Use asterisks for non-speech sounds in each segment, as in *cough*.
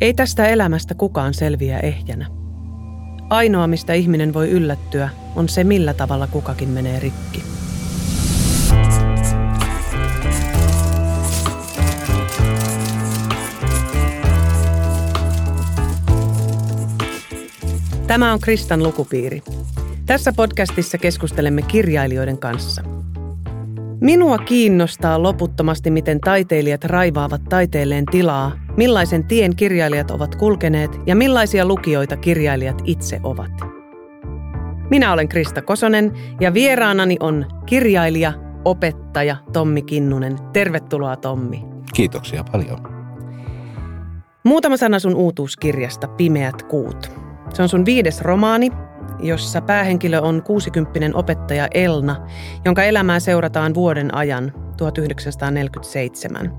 Ei tästä elämästä kukaan selviä ehjänä. Ainoa, mistä ihminen voi yllättyä, on se, millä tavalla kukakin menee rikki. Tämä on Kristan lukupiiri. Tässä podcastissa keskustelemme kirjailijoiden kanssa. Minua kiinnostaa loputtomasti, miten taiteilijat raivaavat taiteelleen tilaa, millaisen tien kirjailijat ovat kulkeneet ja millaisia lukijoita kirjailijat itse ovat. Minä olen Krista Kosonen ja vieraanani on kirjailija, opettaja Tommi Kinnunen. Tervetuloa Tommi. Kiitoksia paljon. Muutama sana sun uutuuskirjasta Pimeät kuut. Se on sun viides romaani, jossa päähenkilö on 60 opettaja Elna, jonka elämää seurataan vuoden ajan 1947.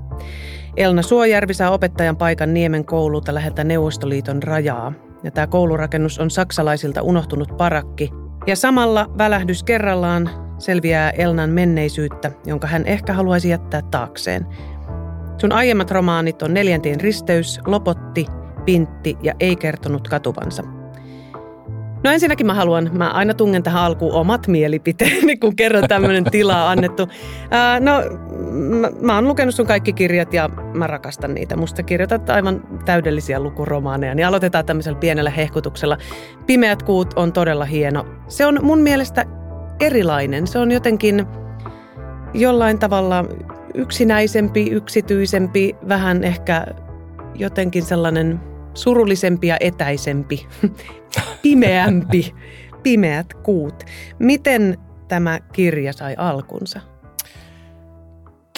Elna Suojärvi saa opettajan paikan Niemen koululta läheltä Neuvostoliiton rajaa. Ja tämä koulurakennus on saksalaisilta unohtunut parakki. Ja samalla välähdys kerrallaan selviää Elnan menneisyyttä, jonka hän ehkä haluaisi jättää taakseen. Sun aiemmat romaanit on Neljäntien risteys, Lopotti, Pintti ja Ei kertonut katuvansa – No ensinnäkin mä haluan, mä aina tungen tähän alkuun omat mielipiteeni, kun kerran tämmöinen tila annettu. Ää, no mä, mä oon lukenut sun kaikki kirjat ja mä rakastan niitä. Musta kirjoitat aivan täydellisiä lukuromaaneja. Niin aloitetaan tämmöisellä pienellä hehkutuksella. Pimeät kuut on todella hieno. Se on mun mielestä erilainen. Se on jotenkin jollain tavalla yksinäisempi, yksityisempi, vähän ehkä jotenkin sellainen – surullisempi ja etäisempi, *laughs* pimeämpi, pimeät kuut. Miten tämä kirja sai alkunsa?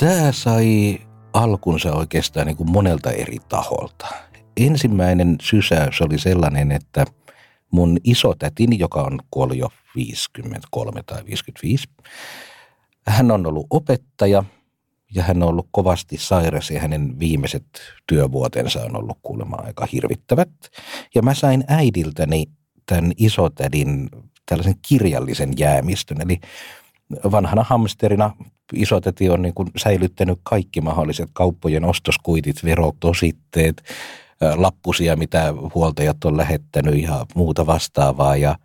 Tämä sai alkunsa oikeastaan niin kuin monelta eri taholta. Ensimmäinen sysäys oli sellainen, että mun isotätini, joka on kuollut jo 53 tai 55, hän on ollut opettaja – ja hän on ollut kovasti sairas ja hänen viimeiset työvuotensa on ollut kuulemma aika hirvittävät. Ja mä sain äidiltäni tämän isotädin tällaisen kirjallisen jäämistön, eli vanhana hamsterina isotäti on niin kuin säilyttänyt kaikki mahdolliset kauppojen ostoskuitit, verotositteet, lappusia, mitä huoltajat on lähettänyt ja muuta vastaavaa. Ja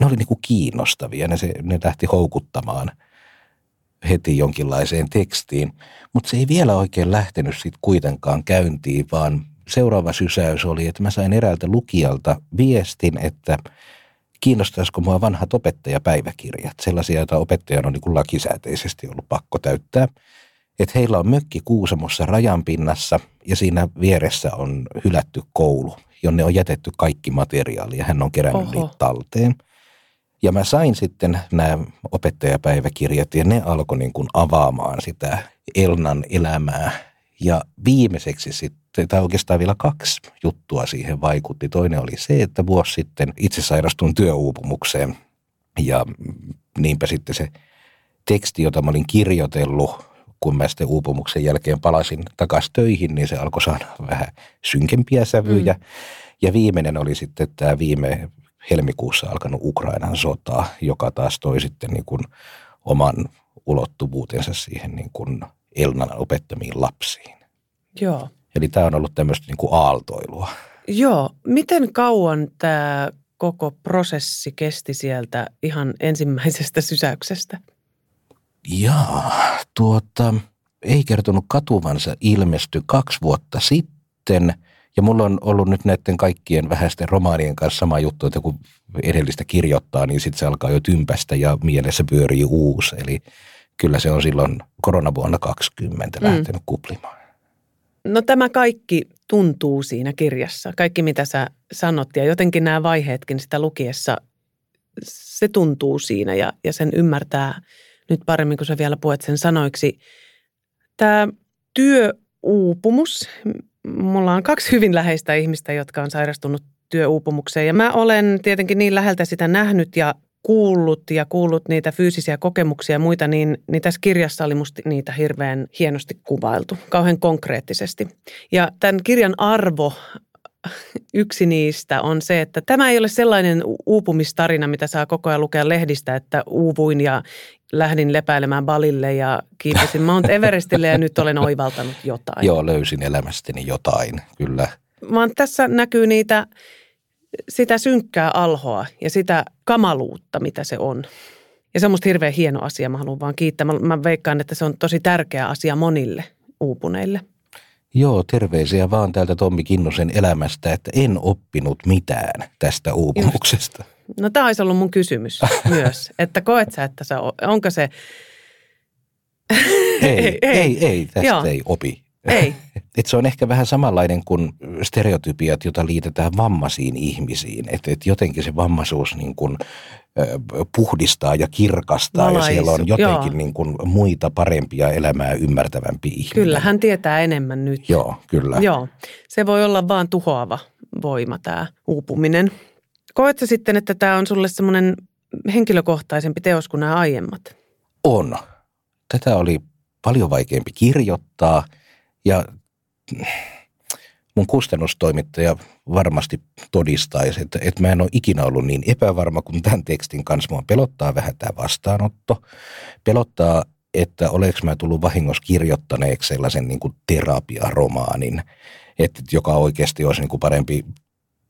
ne oli niin kuin kiinnostavia, ne, se, ne lähti houkuttamaan – heti jonkinlaiseen tekstiin, mutta se ei vielä oikein lähtenyt sitten kuitenkaan käyntiin, vaan seuraava sysäys oli, että mä sain eräältä lukijalta viestin, että kiinnostaisiko mua vanhat opettajapäiväkirjat, sellaisia, joita opettajan on niin kuin lakisääteisesti ollut pakko täyttää. Että heillä on mökki Kuusamossa rajanpinnassa ja siinä vieressä on hylätty koulu, jonne on jätetty kaikki materiaali ja hän on kerännyt Oho. niitä talteen – ja mä sain sitten nämä opettajapäiväkirjat ja ne alkoi niin kuin avaamaan sitä Elnan elämää. Ja viimeiseksi sitten, tai oikeastaan vielä kaksi juttua siihen vaikutti. Toinen oli se, että vuosi sitten itse sairastuin työuupumukseen ja niinpä sitten se teksti, jota mä olin kirjoitellut, kun mä sitten uupumuksen jälkeen palasin takaisin töihin, niin se alkoi saada vähän synkempiä sävyjä. Mm. Ja viimeinen oli sitten tämä viime helmikuussa alkanut Ukrainan sota, joka taas toi sitten niin kuin oman ulottuvuutensa siihen niin kuin Elnan opettamiin lapsiin. Joo. Eli tämä on ollut tämmöistä niin kuin aaltoilua. Joo. Miten kauan tämä koko prosessi kesti sieltä ihan ensimmäisestä sysäyksestä? Jaa, tuota, ei kertonut katuvansa ilmesty kaksi vuotta sitten – ja mulla on ollut nyt näiden kaikkien vähäisten romaanien kanssa sama juttu, että kun edellistä kirjoittaa, niin sitten se alkaa jo tympästä ja mielessä pyörii uusi. Eli kyllä se on silloin koronavuonna 2020 mm. lähtenyt kuplimaan. No tämä kaikki tuntuu siinä kirjassa, kaikki mitä sä sanot ja jotenkin nämä vaiheetkin sitä lukiessa, se tuntuu siinä ja, ja sen ymmärtää nyt paremmin, kun sä vielä puet sen sanoiksi. Tämä työuupumus, mulla on kaksi hyvin läheistä ihmistä, jotka on sairastunut työuupumukseen. Ja mä olen tietenkin niin läheltä sitä nähnyt ja kuullut ja kuullut niitä fyysisiä kokemuksia ja muita, niin, niin tässä kirjassa oli musta niitä hirveän hienosti kuvailtu, kauhean konkreettisesti. Ja tämän kirjan arvo *laughs* yksi niistä on se, että tämä ei ole sellainen uupumistarina, mitä saa koko ajan lukea lehdistä, että uuvuin ja lähdin lepäilemään Balille ja kiipesin Mount Everestille ja nyt olen oivaltanut jotain. Joo, löysin elämästäni jotain, kyllä. vaan tässä näkyy niitä, sitä synkkää alhoa ja sitä kamaluutta, mitä se on. Ja se on musta hirveän hieno asia, mä haluan vaan kiittää. Mä, mä veikkaan, että se on tosi tärkeä asia monille uupuneille. Joo, terveisiä vaan täältä Tommi Kinnusen elämästä, että en oppinut mitään tästä uupumuksesta. Just. No tämä olisi ollut mun kysymys *laughs* myös, että koet sä, että se onko se... *laughs* Ei, *laughs* ei, ei, ei tästä Joo. ei opi. Ei. Et se on ehkä vähän samanlainen kuin stereotypiat, jota liitetään vammaisiin ihmisiin. Että et jotenkin se vammaisuus niin kuin, puhdistaa ja kirkastaa Valaisu, ja siellä on jotenkin niin kuin muita parempia elämää ymmärtävämpi ihminen. Kyllä, hän tietää enemmän nyt. Joo, kyllä. Joo, se voi olla vaan tuhoava voima tämä uupuminen. Koetko sitten, että tämä on sulle semmoinen henkilökohtaisempi teos kuin nämä aiemmat? On. Tätä oli paljon vaikeampi kirjoittaa ja mun kustannustoimittaja varmasti todistaisi, että, että mä en ole ikinä ollut niin epävarma kuin tämän tekstin kanssa. Mua pelottaa vähän tämä vastaanotto. Pelottaa, että oleks mä tullut vahingossa kirjoittaneeksi sellaisen niin kuin terapiaromaanin, että, joka oikeasti olisi niin kuin parempi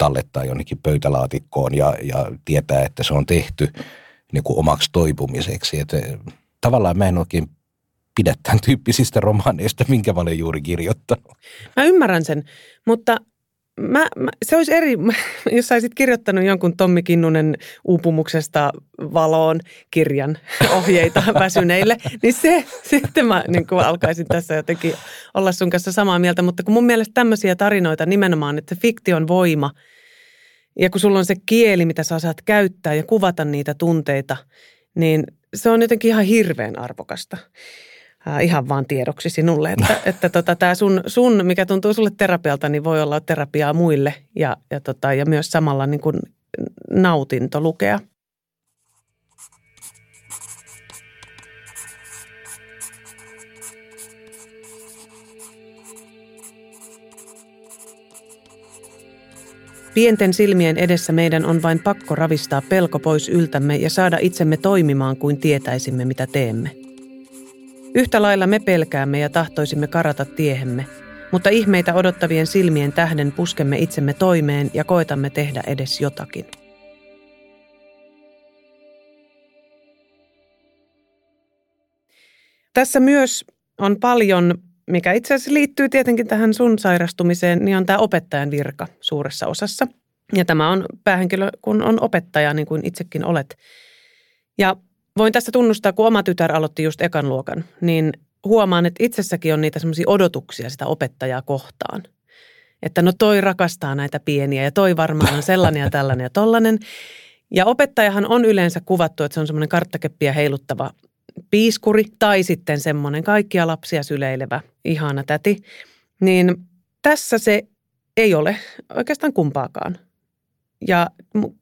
tallettaa jonnekin pöytälaatikkoon ja, ja tietää, että se on tehty niin kuin omaksi toipumiseksi. Että tavallaan mä en oikein pidä tämän tyyppisistä romaaneista, minkä mä olen juuri kirjoittanut. Mä ymmärrän sen, mutta mä, mä, se olisi eri, *laughs* jos saisit kirjoittanut jonkun Tommi Kinnunen uupumuksesta valoon kirjan *laughs* ohjeita väsyneille, niin se sitten mä niin kuin alkaisin tässä jotenkin olla sun kanssa samaa mieltä. Mutta kun mun mielestä tämmöisiä tarinoita nimenomaan, että fiktion voima ja kun sulla on se kieli, mitä sä saat käyttää ja kuvata niitä tunteita, niin se on jotenkin ihan hirveän arvokasta ihan vaan tiedoksi sinulle, että, *laughs* että tota, tämä sun, sun, mikä tuntuu sulle terapialta, niin voi olla terapiaa muille ja, ja, tota, ja myös samalla niin kuin nautinto lukea. Pienten silmien edessä meidän on vain pakko ravistaa pelko pois yltämme ja saada itsemme toimimaan kuin tietäisimme, mitä teemme. Yhtä lailla me pelkäämme ja tahtoisimme karata tiehemme, mutta ihmeitä odottavien silmien tähden puskemme itsemme toimeen ja koetamme tehdä edes jotakin. Tässä myös on paljon, mikä itse asiassa liittyy tietenkin tähän sun sairastumiseen, niin on tämä opettajan virka suuressa osassa. Ja tämä on päähenkilö, kun on opettaja, niin kuin itsekin olet. Ja Voin tässä tunnustaa, kun oma tytär aloitti just ekan luokan, niin huomaan, että itsessäkin on niitä semmoisia odotuksia sitä opettajaa kohtaan. Että no toi rakastaa näitä pieniä ja toi varmaan on sellainen ja *laughs* tällainen ja tollainen. Ja opettajahan on yleensä kuvattu, että se on semmoinen karttakeppiä heiluttava piiskuri tai sitten semmoinen kaikkia lapsia syleilevä ihana täti. Niin tässä se ei ole oikeastaan kumpaakaan. Ja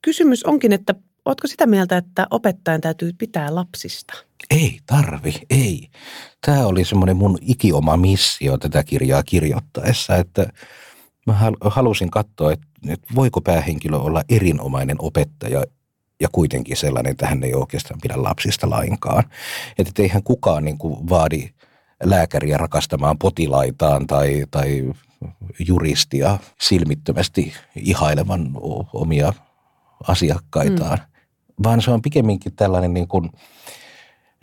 kysymys onkin, että Oletko sitä mieltä, että opettajan täytyy pitää lapsista? Ei tarvi, ei. Tämä oli semmoinen mun ikioma missio tätä kirjaa kirjoittaessa, että mä halusin katsoa, että, että voiko päähenkilö olla erinomainen opettaja ja kuitenkin sellainen, että hän ei oikeastaan pidä lapsista lainkaan. Että eihän kukaan niin kuin vaadi lääkäriä rakastamaan potilaitaan tai, tai juristia silmittömästi ihailevan omia asiakkaitaan. Mm vaan se on pikemminkin tällainen niin kuin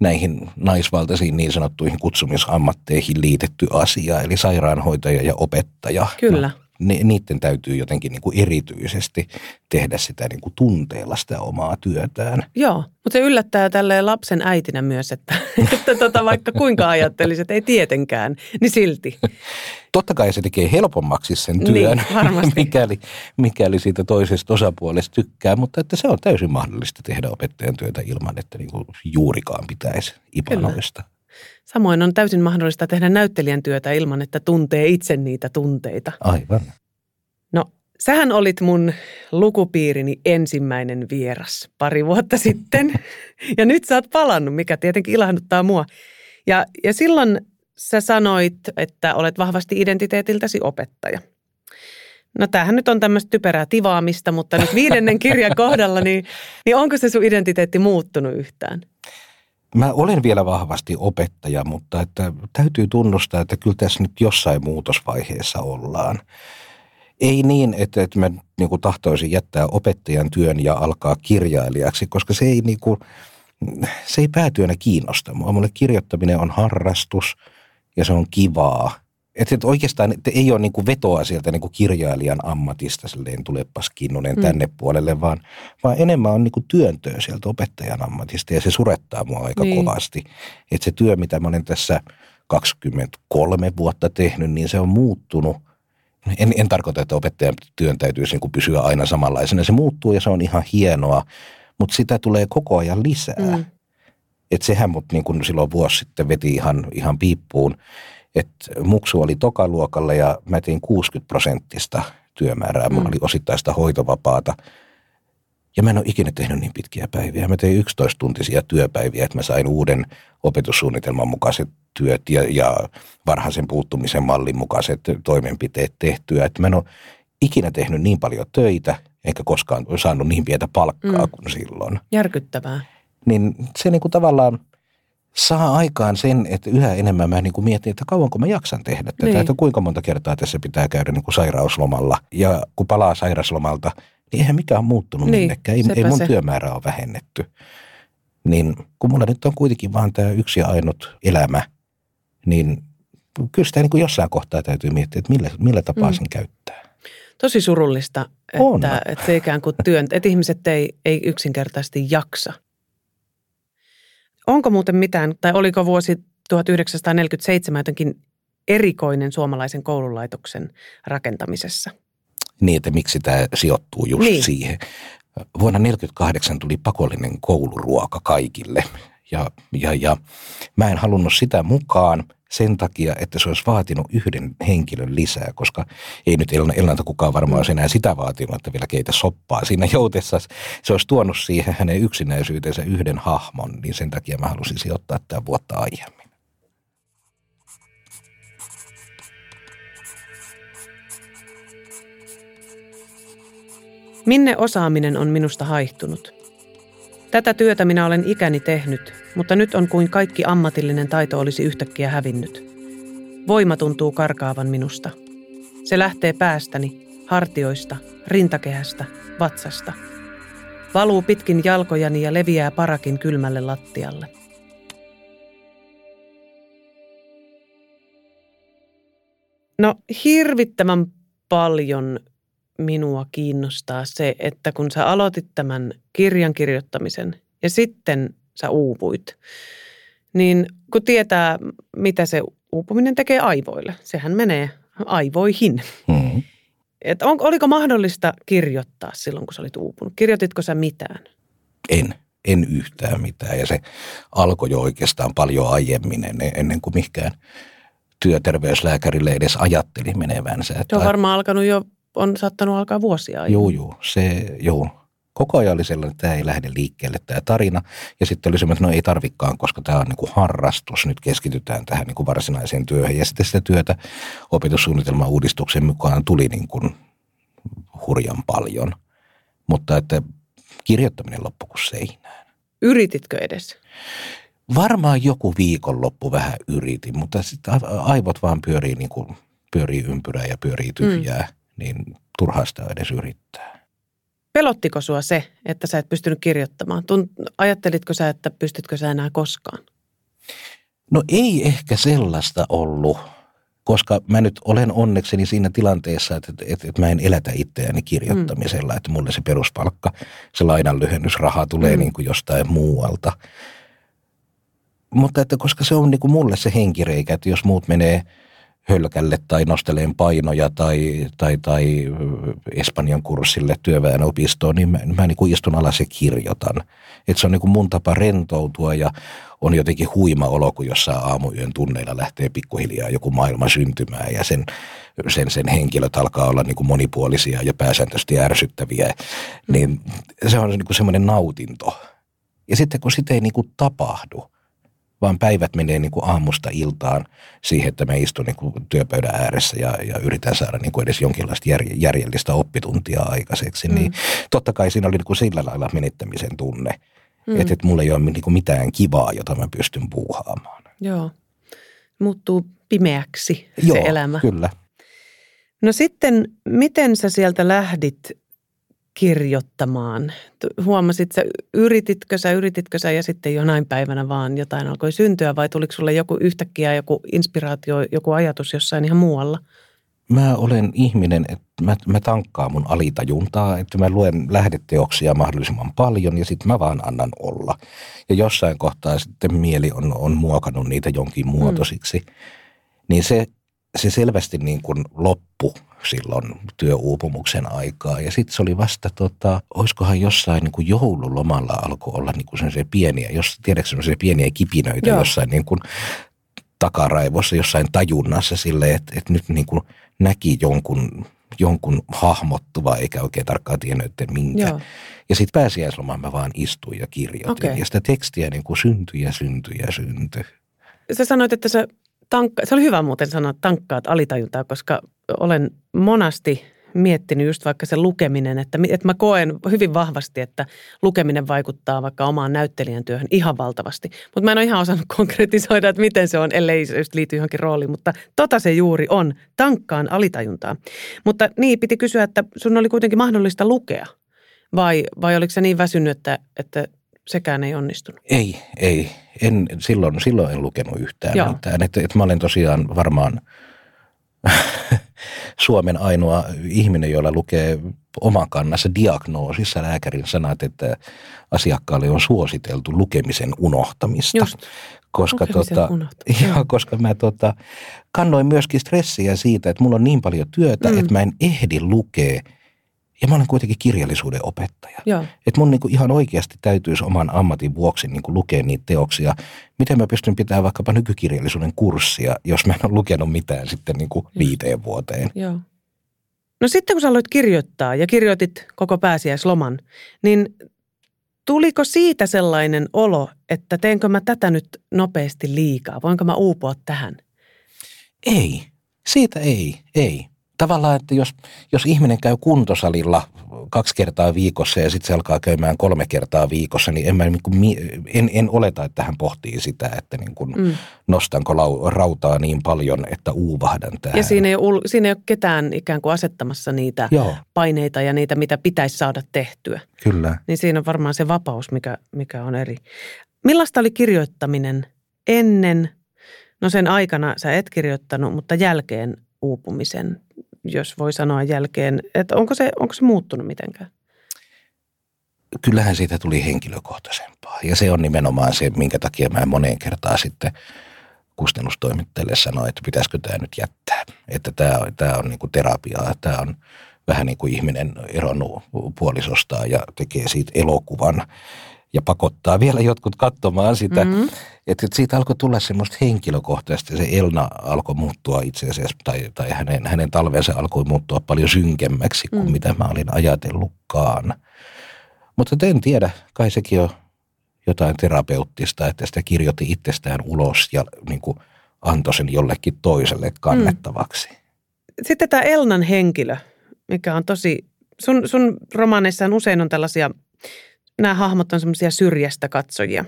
näihin naisvaltaisiin niin sanottuihin kutsumisammatteihin liitetty asia, eli sairaanhoitaja ja opettaja. Kyllä. No, ni, niiden täytyy jotenkin niin kuin erityisesti tehdä sitä niin kuin tunteella sitä omaa työtään. Joo, mutta se yllättää tälle lapsen äitinä myös, että, *laughs* että tota, vaikka kuinka ajattelisi, että ei tietenkään, niin silti. Totta kai se tekee helpommaksi sen niin, työn, niin, *laughs* mikäli, mikäli siitä toisesta osapuolesta tykkää, mutta että se on täysin mahdollista tehdä opettajan työtä ilman, että niin kuin juurikaan pitäisi ipanoista. Kyllä. Samoin on täysin mahdollista tehdä näyttelijän työtä ilman, että tuntee itse niitä tunteita. Aivan. No, sähän olit mun lukupiirini ensimmäinen vieras pari vuotta sitten. Ja nyt sä oot palannut, mikä tietenkin ilahduttaa mua. Ja, ja silloin sä sanoit, että olet vahvasti identiteetiltäsi opettaja. No tämähän nyt on tämmöistä typerää tivaamista, mutta nyt viidennen kirjan kohdalla, niin, niin onko se sun identiteetti muuttunut yhtään? Mä olen vielä vahvasti opettaja, mutta että täytyy tunnustaa, että kyllä tässä nyt jossain muutosvaiheessa ollaan. Ei niin, että, että mä niin kuin tahtoisin jättää opettajan työn ja alkaa kirjailijaksi, koska se ei, niin kuin, se ei päätyönä kiinnosta mua. Mulle kirjoittaminen on harrastus ja se on kivaa. Että et oikeastaan että ei ole niinku vetoa sieltä niinku kirjailijan ammatista, silleen tulepas Kinnunen mm. tänne puolelle, vaan, vaan enemmän on niinku työntöä sieltä opettajan ammatista ja se surettaa mua aika niin. kovasti. Että se työ, mitä mä olen tässä 23 vuotta tehnyt, niin se on muuttunut. En, en tarkoita, että opettajan työn täytyisi niinku pysyä aina samanlaisena. Se muuttuu ja se on ihan hienoa, mutta sitä tulee koko ajan lisää. Mm. Että sehän mut niin kuin silloin vuosi sitten veti ihan, ihan piippuun että muksu oli tokaluokalla ja mä tein 60 prosenttista työmäärää. Mulla mm. oli osittaista hoitovapaata. Ja mä en ole ikinä tehnyt niin pitkiä päiviä. Mä tein 11-tuntisia työpäiviä, että mä sain uuden opetussuunnitelman mukaiset työt ja, ja varhaisen puuttumisen mallin mukaiset toimenpiteet tehtyä. Että mä en ole ikinä tehnyt niin paljon töitä, enkä koskaan saanut niin pientä palkkaa mm. kuin silloin. Järkyttävää. Niin se niin kuin tavallaan – saa aikaan sen, että yhä enemmän mä niin kuin mietin, että kauanko mä jaksan tehdä tätä, niin. että kuinka monta kertaa tässä pitää käydä niin kuin sairauslomalla. Ja kun palaa sairauslomalta, niin eihän mikään muuttunut niin, minnekään, ei, ei mun se. työmäärä ole vähennetty. Niin kun mulla nyt on kuitenkin vaan tämä yksi ja ainut elämä, niin kyllä sitä niin kuin jossain kohtaa täytyy miettiä, että millä, millä tapaa mm. sen käyttää. Tosi surullista, että, että se ikään kuin työn, että ihmiset ei, ei yksinkertaisesti jaksa – Onko muuten mitään, tai oliko vuosi 1947 jotenkin erikoinen suomalaisen koululaitoksen rakentamisessa? Niin, että miksi tämä sijoittuu just niin. siihen. Vuonna 1948 tuli pakollinen kouluruoka kaikille ja, ja, ja mä en halunnut sitä mukaan sen takia, että se olisi vaatinut yhden henkilön lisää, koska ei nyt ennalta kukaan varmaan olisi enää sitä vaatinut, että vielä keitä soppaa siinä joutessa. Se olisi tuonut siihen hänen yksinäisyytensä yhden hahmon, niin sen takia mä halusin sijoittaa tämän vuotta aiemmin. Minne osaaminen on minusta haihtunut? Tätä työtä minä olen ikäni tehnyt, mutta nyt on kuin kaikki ammatillinen taito olisi yhtäkkiä hävinnyt. Voima tuntuu karkaavan minusta. Se lähtee päästäni, hartioista, rintakehästä, vatsasta. Valuu pitkin jalkojani ja leviää parakin kylmälle lattialle. No hirvittävän paljon minua kiinnostaa se, että kun sä aloitit tämän kirjan kirjoittamisen ja sitten sä uupuit, niin kun tietää, mitä se uupuminen tekee aivoille, sehän menee aivoihin. Mm-hmm. Et on, oliko mahdollista kirjoittaa silloin, kun sä olit uupunut? Kirjoititko sä mitään? En, en yhtään mitään. Ja se alkoi jo oikeastaan paljon aiemmin ennen, ennen kuin mikään työterveyslääkärille edes ajatteli menevänsä. Se on varmaan alkanut jo on saattanut alkaa vuosia. Joo, joo. Se, joo. Koko ajan oli sellainen, että tämä ei lähde liikkeelle tämä tarina. Ja sitten oli semmoinen, että no ei tarvikaan, koska tämä on niin kuin harrastus. Nyt keskitytään tähän niin kuin varsinaiseen työhön. Ja sitten sitä työtä opetussuunnitelman uudistuksen mukaan tuli niin kuin hurjan paljon. Mutta että kirjoittaminen loppui kuin seinään. Yrititkö edes? Varmaan joku viikonloppu vähän yritin, mutta sitten aivot vaan pyörii, niin kuin, pyörii ympyrää ja pyörii tyhjää. Mm niin turhaa sitä edes yrittää. Pelottiko sua se, että sä et pystynyt kirjoittamaan? Ajattelitko sä, että pystytkö sä enää koskaan? No ei ehkä sellaista ollut, koska mä nyt olen onnekseni siinä tilanteessa, että, että, että mä en elätä itseäni kirjoittamisella, mm. että mulle se peruspalkka, se lainan lyhennysraha tulee mm. niin kuin jostain muualta. Mutta että koska se on niin kuin mulle se henkireikä, että jos muut menee – hölkälle tai nosteleen painoja tai, tai, tai Espanjan kurssille työväenopistoon, niin mä, mä niin kuin istun alas ja kirjoitan. Että se on niin kuin mun tapa rentoutua ja on jotenkin huima olo, kun jossain aamuyön tunneilla lähtee pikkuhiljaa joku maailma syntymään ja sen, sen, sen henkilöt alkaa olla niin kuin monipuolisia ja pääsääntöisesti ärsyttäviä. Niin se on niin kuin semmoinen nautinto. Ja sitten kun sitä ei niin kuin tapahdu – vaan päivät menee niin kuin aamusta iltaan siihen, että mä istun niin kuin työpöydän ääressä ja, ja yritän saada niin kuin edes jonkinlaista jär, järjellistä oppituntia aikaiseksi. Niin mm. Niin totta kai siinä oli niin kuin sillä lailla menettämisen tunne, mm. että, että mulla ei ole niin kuin mitään kivaa, jota mä pystyn puuhaamaan. Joo, muuttuu pimeäksi se Joo, elämä. kyllä. No sitten, miten sä sieltä lähdit kirjoittamaan? Huomasit sä, yrititkö sä, yrititkö sä ja sitten jonain päivänä vaan jotain alkoi syntyä vai tuliko sulle joku yhtäkkiä joku inspiraatio, joku ajatus jossain ihan muualla? Mä olen ihminen, että mä, mä tankkaan mun alitajuntaa, että mä luen lähdeteoksia mahdollisimman paljon ja sitten mä vaan annan olla. Ja jossain kohtaa sitten mieli on, on muokannut niitä jonkin muotoisiksi. Mm. Niin se, se selvästi niin kuin loppu silloin työuupumuksen aikaa. Ja sitten se oli vasta, tota, olisikohan jossain niin kuin joululomalla alkoi olla niin kuin pieniä, jos tiedätkö sellaisia pieniä kipinöitä Joo. jossain niin kuin takaraivossa, jossain tajunnassa sille, että, että nyt niin kuin näki jonkun, jonkun hahmottuva, eikä oikein tarkkaan tiennyt, että minkä. Joo. Ja sitten pääsiäislomaan mä vaan istuin ja kirjoitin. Okay. Ja sitä tekstiä niin kuin syntyi ja syntyi ja syntyi. Sä sanoit, että sä tankka, se oli hyvä muuten sanoa tankkaat alitajuntaa, koska olen monasti miettinyt just vaikka se lukeminen, että, että mä koen hyvin vahvasti, että lukeminen vaikuttaa vaikka omaan näyttelijän työhön ihan valtavasti. Mutta mä en ole ihan osannut *laughs* konkretisoida, että miten se on, ellei se just liity johonkin rooliin. Mutta tota se juuri on, tankkaan alitajuntaa. Mutta niin, piti kysyä, että sun oli kuitenkin mahdollista lukea. Vai, vai oliko se niin väsynyt, että, että sekään ei onnistunut? Ei, ei. En, silloin, silloin en lukenut yhtään Joo. mitään. Että, että mä olen tosiaan varmaan *laughs* Suomen ainoa ihminen, jolla lukee oman kannassa diagnoosissa lääkärin sanat, että asiakkaalle on suositeltu lukemisen unohtamista. Just. Koska, tota, ja, koska mä tota, kannoin myöskin stressiä siitä, että mulla on niin paljon työtä, mm. että mä en ehdi lukea – ja mä olen kuitenkin kirjallisuuden opettaja. Että mun niinku ihan oikeasti täytyisi oman ammatin vuoksi niinku lukea niitä teoksia. Miten mä pystyn pitämään vaikkapa nykykirjallisuuden kurssia, jos mä en ole lukenut mitään sitten niinku viiteen vuoteen. Joo. No sitten kun sä aloit kirjoittaa ja kirjoitit koko pääsiäisloman, niin tuliko siitä sellainen olo, että teenkö mä tätä nyt nopeasti liikaa? Voinko mä uupua tähän? Ei, siitä ei, ei tavallaan, että jos, jos ihminen käy kuntosalilla kaksi kertaa viikossa ja sitten se alkaa käymään kolme kertaa viikossa, niin en, mä, niin kuin, en, en oleta, että hän pohtii sitä, että niin kuin, mm. nostanko lau, rautaa niin paljon, että uuvahdan tähän. Ja siinä ei, ole, siinä ei ole ketään ikään kuin asettamassa niitä Joo. paineita ja niitä, mitä pitäisi saada tehtyä. Kyllä. Niin siinä on varmaan se vapaus, mikä, mikä on eri. Millaista oli kirjoittaminen ennen, no sen aikana sä et kirjoittanut, mutta jälkeen uupumisen jos voi sanoa jälkeen, että onko se, onko se muuttunut mitenkään? Kyllähän siitä tuli henkilökohtaisempaa ja se on nimenomaan se, minkä takia mä moneen kertaan sitten kustannustoimittajille sanoin, että pitäisikö tämä nyt jättää. Että tämä, tämä on niin kuin terapiaa, tämä on vähän niin kuin ihminen eronnut puolisostaan ja tekee siitä elokuvan ja pakottaa vielä jotkut katsomaan sitä. Mm-hmm. Että siitä alkoi tulla semmoista henkilökohtaista. Se Elna alkoi muuttua itse asiassa, tai, tai hänen, hänen talvensa alkoi muuttua paljon synkemmäksi kuin mm. mitä mä olin ajatellutkaan. Mutta en tiedä, kai sekin on jotain terapeuttista, että sitä kirjoitti itsestään ulos ja niin kuin antoi sen jollekin toiselle kannettavaksi. Mm. Sitten tämä Elnan henkilö, mikä on tosi, sun, sun romaaneissaan usein on tällaisia nämä hahmot on semmoisia syrjästä katsojia.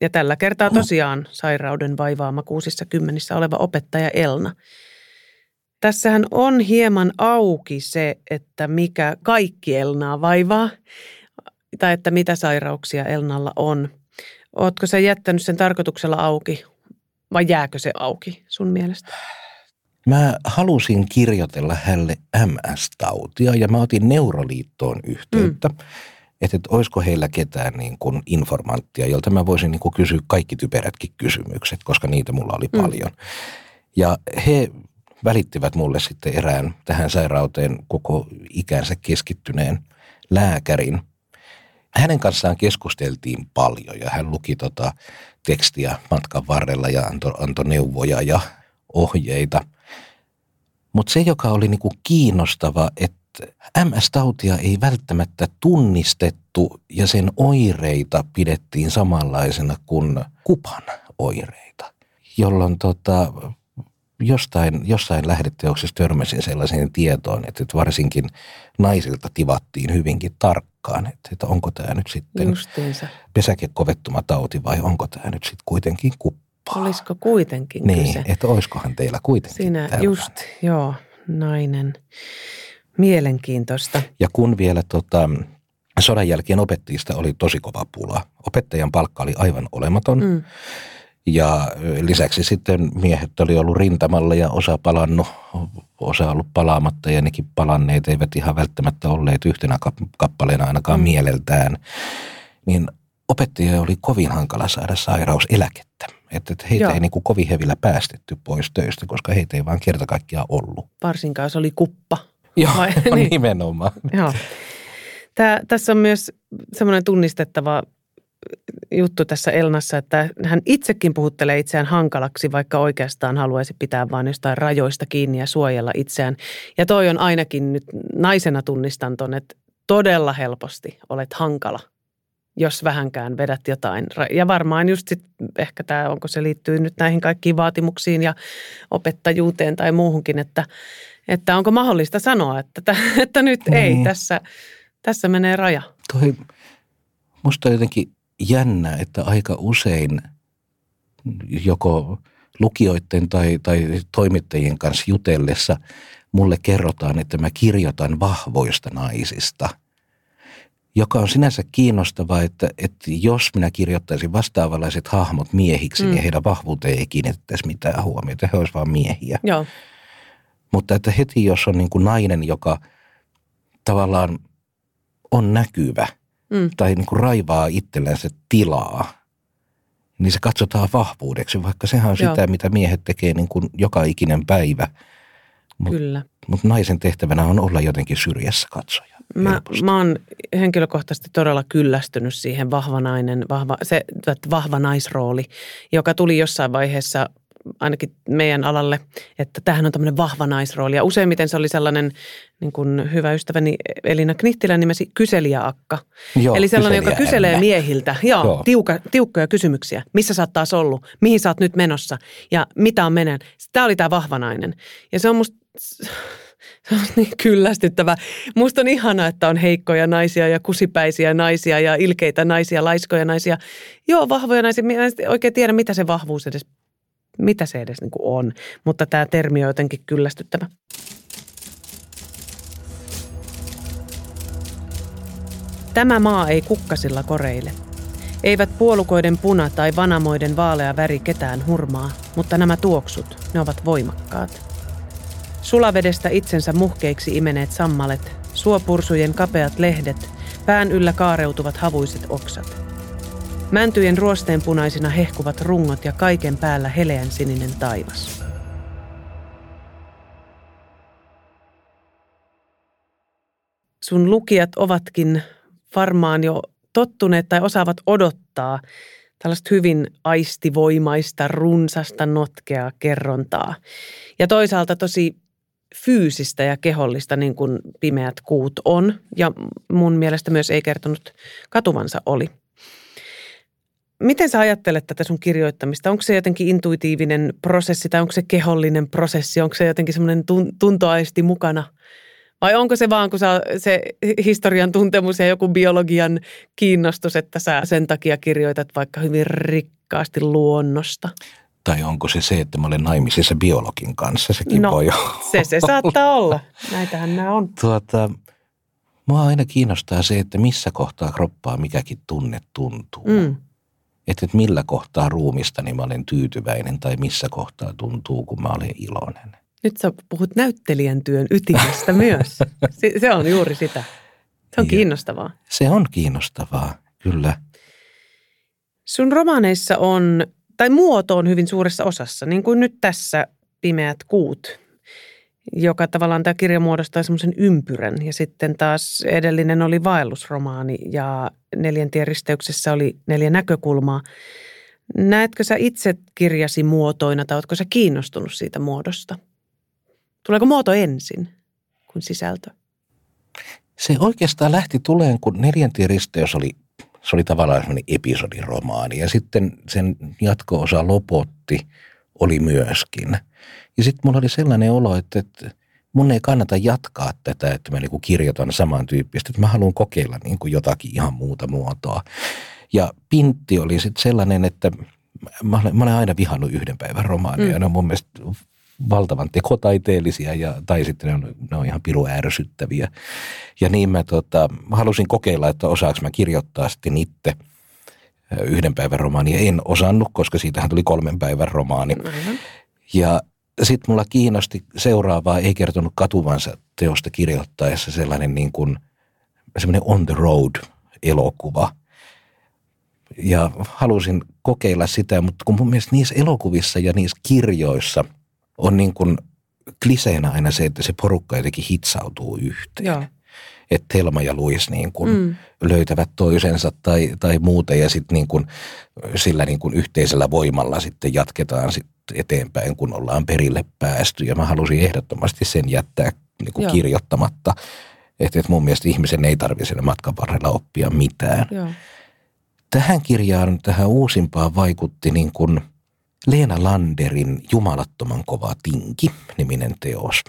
Ja tällä kertaa tosiaan sairauden vaivaama kuusissa kymmenissä oleva opettaja Elna. Tässähän on hieman auki se, että mikä kaikki Elnaa vaivaa tai että mitä sairauksia Elnalla on. Ootko sä jättänyt sen tarkoituksella auki vai jääkö se auki sun mielestä? Mä halusin kirjoitella hänelle MS-tautia ja mä otin Neuroliittoon yhteyttä. Mm että, että olisiko heillä ketään niin kuin informanttia, jolta mä voisin niin kuin kysyä kaikki typerätkin kysymykset, koska niitä mulla oli mm. paljon. Ja he välittivät mulle sitten erään tähän sairauteen koko ikänsä keskittyneen lääkärin. Hänen kanssaan keskusteltiin paljon ja hän luki tota tekstiä matkan varrella ja antoi, antoi neuvoja ja ohjeita. Mutta se, joka oli niinku kiinnostava, että MS-tautia ei välttämättä tunnistettu ja sen oireita pidettiin samanlaisena kuin kupan oireita, jolloin tota, jostain, jossain lähdeteoksessa törmäsin sellaiseen tietoon, että varsinkin naisilta tivattiin hyvinkin tarkkaan, että, että onko tämä nyt sitten Justiinsa. pesäkekovettuma tauti vai onko tämä nyt sitten kuitenkin kuppa. Olisiko kuitenkin Niin, kyse? että olisikohan teillä kuitenkin Siinä tällä. just, joo nainen. Mielenkiintoista. Ja kun vielä tota, sodan jälkeen opettajista oli tosi kova pula. Opettajan palkka oli aivan olematon. Mm. Ja lisäksi sitten miehet oli ollut rintamalla ja osa palannut, osa ollut palaamatta ja nekin palanneet eivät ihan välttämättä olleet yhtenä kappaleena ainakaan mm. mieleltään. Niin opettajia oli kovin hankala saada sairauseläkettä. Että heitä Joo. ei niin kuin kovin hevillä päästetty pois töistä, koska heitä ei vaan kerta kaikkiaan ollut. Varsinkaan se oli kuppa. Joo, Vai, *laughs* niin. nimenomaan. Joo. Tää, tässä on myös semmoinen tunnistettava juttu tässä Elnassa, että hän itsekin puhuttelee itseään hankalaksi, vaikka oikeastaan haluaisi pitää vain jostain rajoista kiinni ja suojella itseään. Ja toi on ainakin nyt naisena tunnistan ton, että todella helposti olet hankala, jos vähänkään vedät jotain. Ja varmaan just sit ehkä tämä, onko se liittyy nyt näihin kaikkiin vaatimuksiin ja opettajuuteen tai muuhunkin, että, että onko mahdollista sanoa, että, *laughs* että nyt ei, niin. tässä, tässä menee raja. Toi, musta jotenkin jännä, että aika usein joko lukijoiden tai, tai toimittajien kanssa jutellessa mulle kerrotaan, että mä kirjoitan vahvoista naisista. Joka on sinänsä kiinnostavaa, että, että jos minä kirjoittaisin vastaavanlaiset hahmot miehiksi, niin mm. niin heidän vahvuuteen ei kiinnitettäisi mitään huomiota. He olisivat vain miehiä. Joo. Mutta että heti jos on niin kuin nainen, joka tavallaan on näkyvä – mm. tai niin kuin raivaa itsellensä tilaa, niin se katsotaan vahvuudeksi, vaikka sehän on Joo. sitä, mitä miehet tekee niin kuin joka ikinen päivä. Mut, Kyllä. Mutta naisen tehtävänä on olla jotenkin syrjässä katsoja. Mä, mä oon henkilökohtaisesti todella kyllästynyt siihen vahva nainen, vahva, se, vahva naisrooli, joka tuli jossain vaiheessa ainakin meidän alalle, että tämähän on tämmöinen vahva naisrooli. Ja useimmiten se oli sellainen niin kuin hyvä ystäväni Elina Knittilä nimesi kyselijäakka. Joo, Eli sellainen, joka kyselee miehiltä. Joo, Joo. Tiuka, tiukkoja kysymyksiä. Missä sä oot taas ollut? Mihin sä oot nyt menossa? Ja mitä on menen? Tämä oli tämä vahva nainen. Ja se on musta... *laughs* Se on niin kyllästyttävä. Musta on ihana, että on heikkoja naisia ja kusipäisiä naisia ja ilkeitä naisia, laiskoja naisia. Joo, vahvoja naisia. Minä en oikein tiedä, mitä se vahvuus edes mitä se edes niin kuin on. Mutta tämä termi on jotenkin kyllästyttävä. Tämä maa ei kukkasilla koreille. Eivät puolukoiden puna tai vanamoiden vaalea väri ketään hurmaa, mutta nämä tuoksut, ne ovat voimakkaat. Sulavedestä itsensä muhkeiksi imeneet sammalet, suopursujen kapeat lehdet, pään yllä kaareutuvat havuiset oksat – Mäntyjen ruosteenpunaisina hehkuvat rungot ja kaiken päällä heleän sininen taivas. Sun lukijat ovatkin varmaan jo tottuneet tai osaavat odottaa tällaista hyvin aistivoimaista, runsasta, notkeaa kerrontaa. Ja toisaalta tosi fyysistä ja kehollista, niin kuin pimeät kuut on. Ja mun mielestä myös ei kertonut katuvansa oli – Miten sä ajattelet tätä sun kirjoittamista? Onko se jotenkin intuitiivinen prosessi tai onko se kehollinen prosessi? Onko se jotenkin semmoinen tuntoaisti mukana? Vai onko se vaan kun sä, se historian tuntemus ja joku biologian kiinnostus, että sä sen takia kirjoitat vaikka hyvin rikkaasti luonnosta? Tai onko se se, että mä olen naimisissa biologin kanssa? Sekin no, voi se se saattaa olla. Näitähän nämä on. Tuota, mua aina kiinnostaa se, että missä kohtaa kroppaa mikäkin tunne tuntuu. Mm että, että millä kohtaa ruumista niin mä olen tyytyväinen tai missä kohtaa tuntuu, kun mä olen iloinen. Nyt sä puhut näyttelijän työn ytimestä *laughs* myös. Se, se on juuri sitä. Se on ja, kiinnostavaa. Se on kiinnostavaa, kyllä. Sun romaaneissa on, tai muoto on hyvin suuressa osassa, niin kuin nyt tässä Pimeät kuut, joka tavallaan tämä kirja muodostaa semmoisen ympyrän. Ja sitten taas edellinen oli vaellusromaani ja neljäntien risteyksessä oli neljä näkökulmaa. Näetkö sä itse kirjasi muotoina tai oletko sä kiinnostunut siitä muodosta? Tuleeko muoto ensin kuin sisältö? Se oikeastaan lähti tuleen, kun neljäntien risteys oli, se oli tavallaan semmoinen episodiromaani ja sitten sen jatko-osa lopotti oli myöskin – ja sitten mulla oli sellainen olo, että, että mun ei kannata jatkaa tätä, että mä niin kirjoitan samantyyppistä, että mä haluan kokeilla niin kuin jotakin ihan muuta muotoa. Ja Pintti oli sitten sellainen, että mä olen, mä olen aina vihannut yhden päivän romaaneja. Mm. Ne on mun mielestä valtavan tekotaiteellisia ja, tai sitten ne on, ne on ihan piru ärsyttäviä. Ja niin mä, tota, mä halusin kokeilla, että osaako mä kirjoittaa sitten itse yhden päivän romaania. En osannut, koska siitähän tuli kolmen päivän romaani. Mm-hmm. Ja sitten mulla kiinnosti seuraavaa, ei kertonut katuvansa teosta kirjoittaessa sellainen niin kuin, semmoinen on the road elokuva. Ja halusin kokeilla sitä, mutta kun mun mielestä niissä elokuvissa ja niissä kirjoissa on niin kuin kliseenä aina se, että se porukka jotenkin hitsautuu yhteen. Joo. Että Telma ja Luis niin kuin mm. löytävät toisensa tai, tai muuten ja sitten niin kuin sillä niin kuin yhteisellä voimalla sitten jatketaan sit eteenpäin, kun ollaan perille päästy. Ja mä halusin ehdottomasti sen jättää niin kuin kirjoittamatta. Että, että mun mielestä ihmisen ei tarvitse matkan varrella oppia mitään. Joo. Tähän kirjaan, tähän uusimpaan vaikutti niin kuin Leena Landerin Jumalattoman kova tinki niminen teos,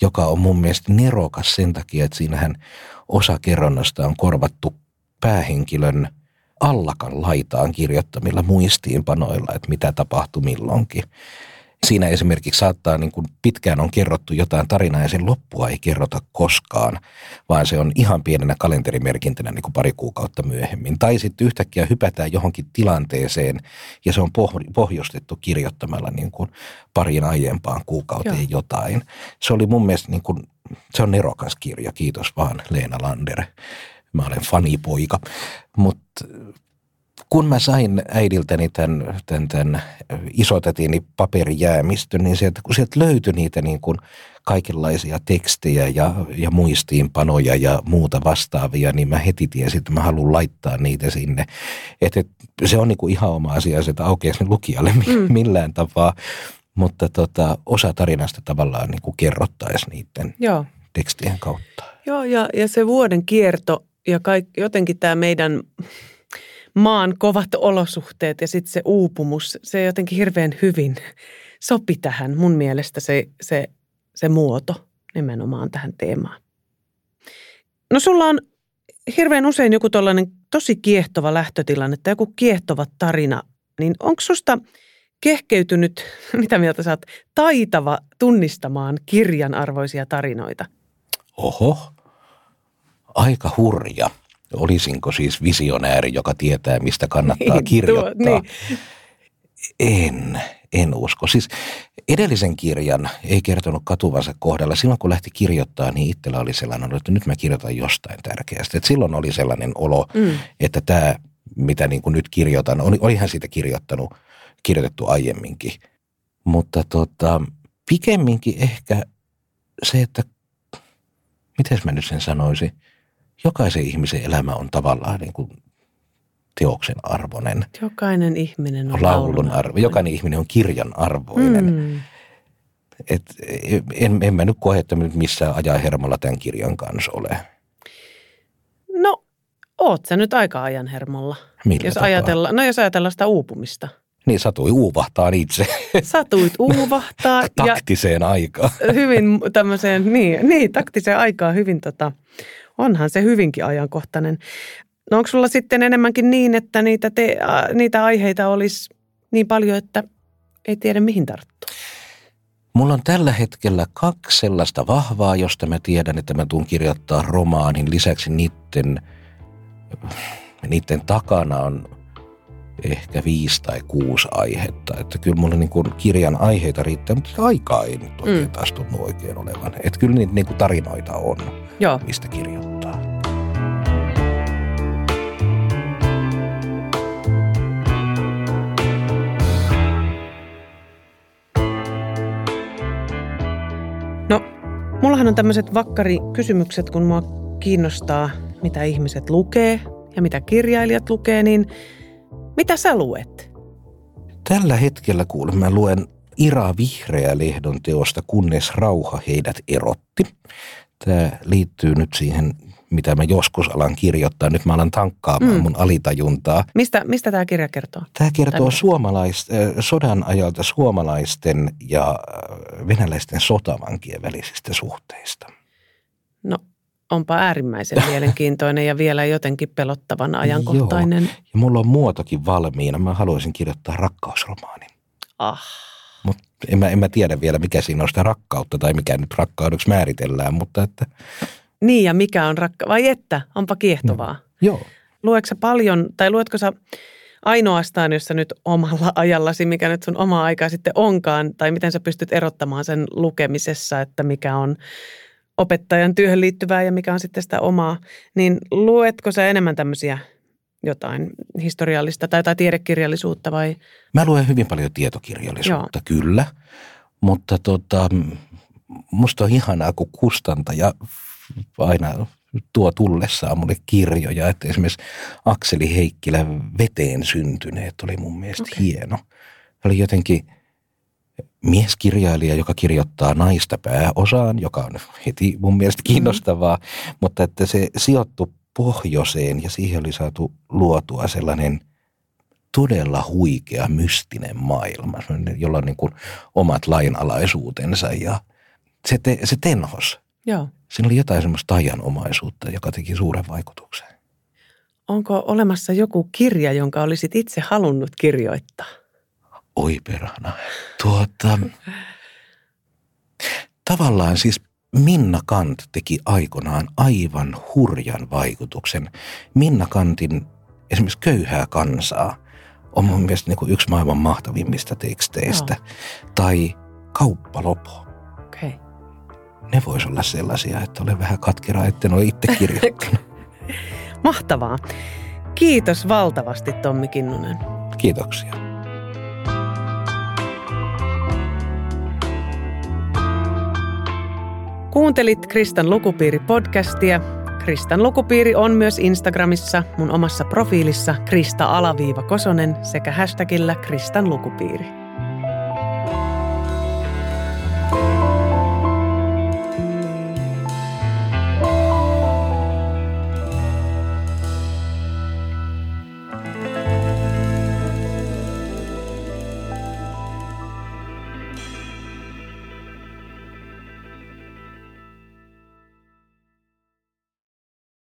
joka on mun mielestä nerokas sen takia, että siinähän osa kerronnasta on korvattu päähenkilön – allakan laitaan kirjoittamilla muistiinpanoilla, että mitä tapahtui milloinkin. Siinä esimerkiksi saattaa, niin kuin pitkään on kerrottu jotain tarinaa ja sen loppua ei kerrota koskaan, vaan se on ihan pienenä kalenterimerkintänä niin kuin pari kuukautta myöhemmin. Tai sitten yhtäkkiä hypätään johonkin tilanteeseen ja se on pohjustettu kirjoittamalla niin kuin pariin aiempaan kuukauteen Joo. jotain. Se oli mun mielestä, niin kuin, se on nerokas kirja, kiitos vaan Leena Lander. Mä olen fanipoika. Mutta kun mä sain äidiltäni tämän, tämän, tämän isotätini paperijäämistön, niin sieltä, kun sieltä löytyi niitä niin kuin kaikenlaisia tekstejä ja, ja muistiinpanoja ja muuta vastaavia, niin mä heti tiesin, että mä haluan laittaa niitä sinne. Että et, se on niin kuin ihan oma asia, että aukeaisi lukijalle mm. millään tapaa, mutta tota, osa tarinasta tavallaan niin kuin kerrottaisi niiden Joo. tekstien kautta. Joo, ja, ja se vuoden kierto ja kaik, jotenkin tämä meidän maan kovat olosuhteet ja sitten se uupumus, se jotenkin hirveän hyvin sopi tähän mun mielestä se, se, se muoto nimenomaan tähän teemaan. No sulla on hirveän usein joku tällainen tosi kiehtova lähtötilanne tai joku kiehtova tarina, niin onko susta kehkeytynyt, *laughs* mitä mieltä sä oot, taitava tunnistamaan kirjan arvoisia tarinoita? Oho, aika hurja. Olisinko siis visionääri, joka tietää, mistä kannattaa niin, kirjoittaa? Tuo, niin. En, en usko. Siis edellisen kirjan ei kertonut katuvansa kohdalla. Silloin kun lähti kirjoittaa, niin itsellä oli sellainen, että nyt mä kirjoitan jostain tärkeästä. Et silloin oli sellainen olo, mm. että tämä, mitä niin kuin nyt kirjoitan, oli, olihan siitä kirjoittanut, kirjoitettu aiemminkin. Mutta tota, pikemminkin ehkä se, että miten mä nyt sen sanoisin – jokaisen ihmisen elämä on tavallaan niin kuin teoksen arvoinen. Jokainen ihminen on laulun arvo. Jokainen ihminen on kirjan arvoinen. Mm. Et en, en mä nyt koe, että nyt missään ajaa hermolla tämän kirjan kanssa ole. No, oot sä nyt aika ajan hermolla. Millä jos ajatella, no jos ajatellaan sitä uupumista. Niin, satui uuvahtaa itse. *laughs* Satuit uuvahtaa. taktiseen aikaan. Hyvin tämmöiseen, niin, niin taktiseen aikaan hyvin tota, onhan se hyvinkin ajankohtainen. No onko sulla sitten enemmänkin niin, että niitä, te, niitä aiheita olisi niin paljon, että ei tiedä mihin tarttuu? Mulla on tällä hetkellä kaksi sellaista vahvaa, josta mä tiedän, että mä tuun kirjoittaa romaanin. Lisäksi niiden, niiden takana on ehkä viisi tai kuusi aihetta. Että kyllä mulla niin kuin kirjan aiheita riittää, mutta aikaa ei nyt oikein mm. taas tunnu oikein olevan. Että kyllä niitä niin kuin tarinoita on, Joo. mistä kirjoittaa. No, mullahan on tämmöiset vakkarikysymykset, kun mua kiinnostaa, mitä ihmiset lukee ja mitä kirjailijat lukee, niin – mitä sä luet? Tällä hetkellä kuulen, mä luen Ira Vihreä-lehdon teosta Kunnes rauha heidät erotti. Tämä liittyy nyt siihen, mitä mä joskus alan kirjoittaa. Nyt mä alan tankkaamaan mm. mun alitajuntaa. Mistä, mistä tämä kirja kertoo? Tämä kertoo suomalais, äh, sodan ajalta suomalaisten ja äh, venäläisten sotavankien välisistä suhteista. No onpa äärimmäisen *laughs* mielenkiintoinen ja vielä jotenkin pelottavan ajankohtainen. Joo. Ja mulla on muotokin valmiina. Mä haluaisin kirjoittaa rakkausromaanin. Ah. Mutta en mä, en mä tiedä vielä, mikä siinä on sitä rakkautta tai mikä nyt rakkaudeksi määritellään, mutta että... Niin ja mikä on rakka... Vai että, onpa kiehtovaa. No, joo. Luetko paljon, tai luetko sä ainoastaan, jos sä nyt omalla ajallasi, mikä nyt sun oma aikaa sitten onkaan, tai miten sä pystyt erottamaan sen lukemisessa, että mikä on opettajan työhön liittyvää ja mikä on sitten sitä omaa, niin luetko sä enemmän tämmöisiä jotain historiallista tai, tai tiedekirjallisuutta vai? Mä luen hyvin paljon tietokirjallisuutta, Joo. kyllä. Mutta tota, musta on ihanaa, kun kustantaja aina tuo tullessaan mulle kirjoja. Että esimerkiksi Akseli Heikkilä Veteen syntyneet oli mun mielestä okay. hieno. Oli jotenkin mieskirjailija, joka kirjoittaa naista pääosaan, joka on heti mun mielestä kiinnostavaa, mm. mutta että se sijoittui pohjoiseen ja siihen oli saatu luotua sellainen todella huikea, mystinen maailma, jolla on niin kuin omat lainalaisuutensa ja se, te, se tenhos. Joo. Siinä oli jotain semmoista tajanomaisuutta, joka teki suuren vaikutuksen. Onko olemassa joku kirja, jonka olisit itse halunnut kirjoittaa? Oi perhana. Tuota, tavallaan siis Minna Kant teki aikanaan aivan hurjan vaikutuksen. Minna Kantin esimerkiksi Köyhää kansaa on mun mielestä niin kuin yksi maailman mahtavimmista teksteistä. No. Tai Kauppalopo. Okay. Ne vois olla sellaisia, että olen vähän katkera, etten ole itse kirjoittanut. *laughs* Mahtavaa. Kiitos valtavasti Tommi Kinnunen. Kiitoksia. Kuuntelit Kristan lukupiiri-podcastia. Kristan lukupiiri on myös Instagramissa mun omassa profiilissa Krista-Kosonen sekä hashtagillä Kristan lukupiiri.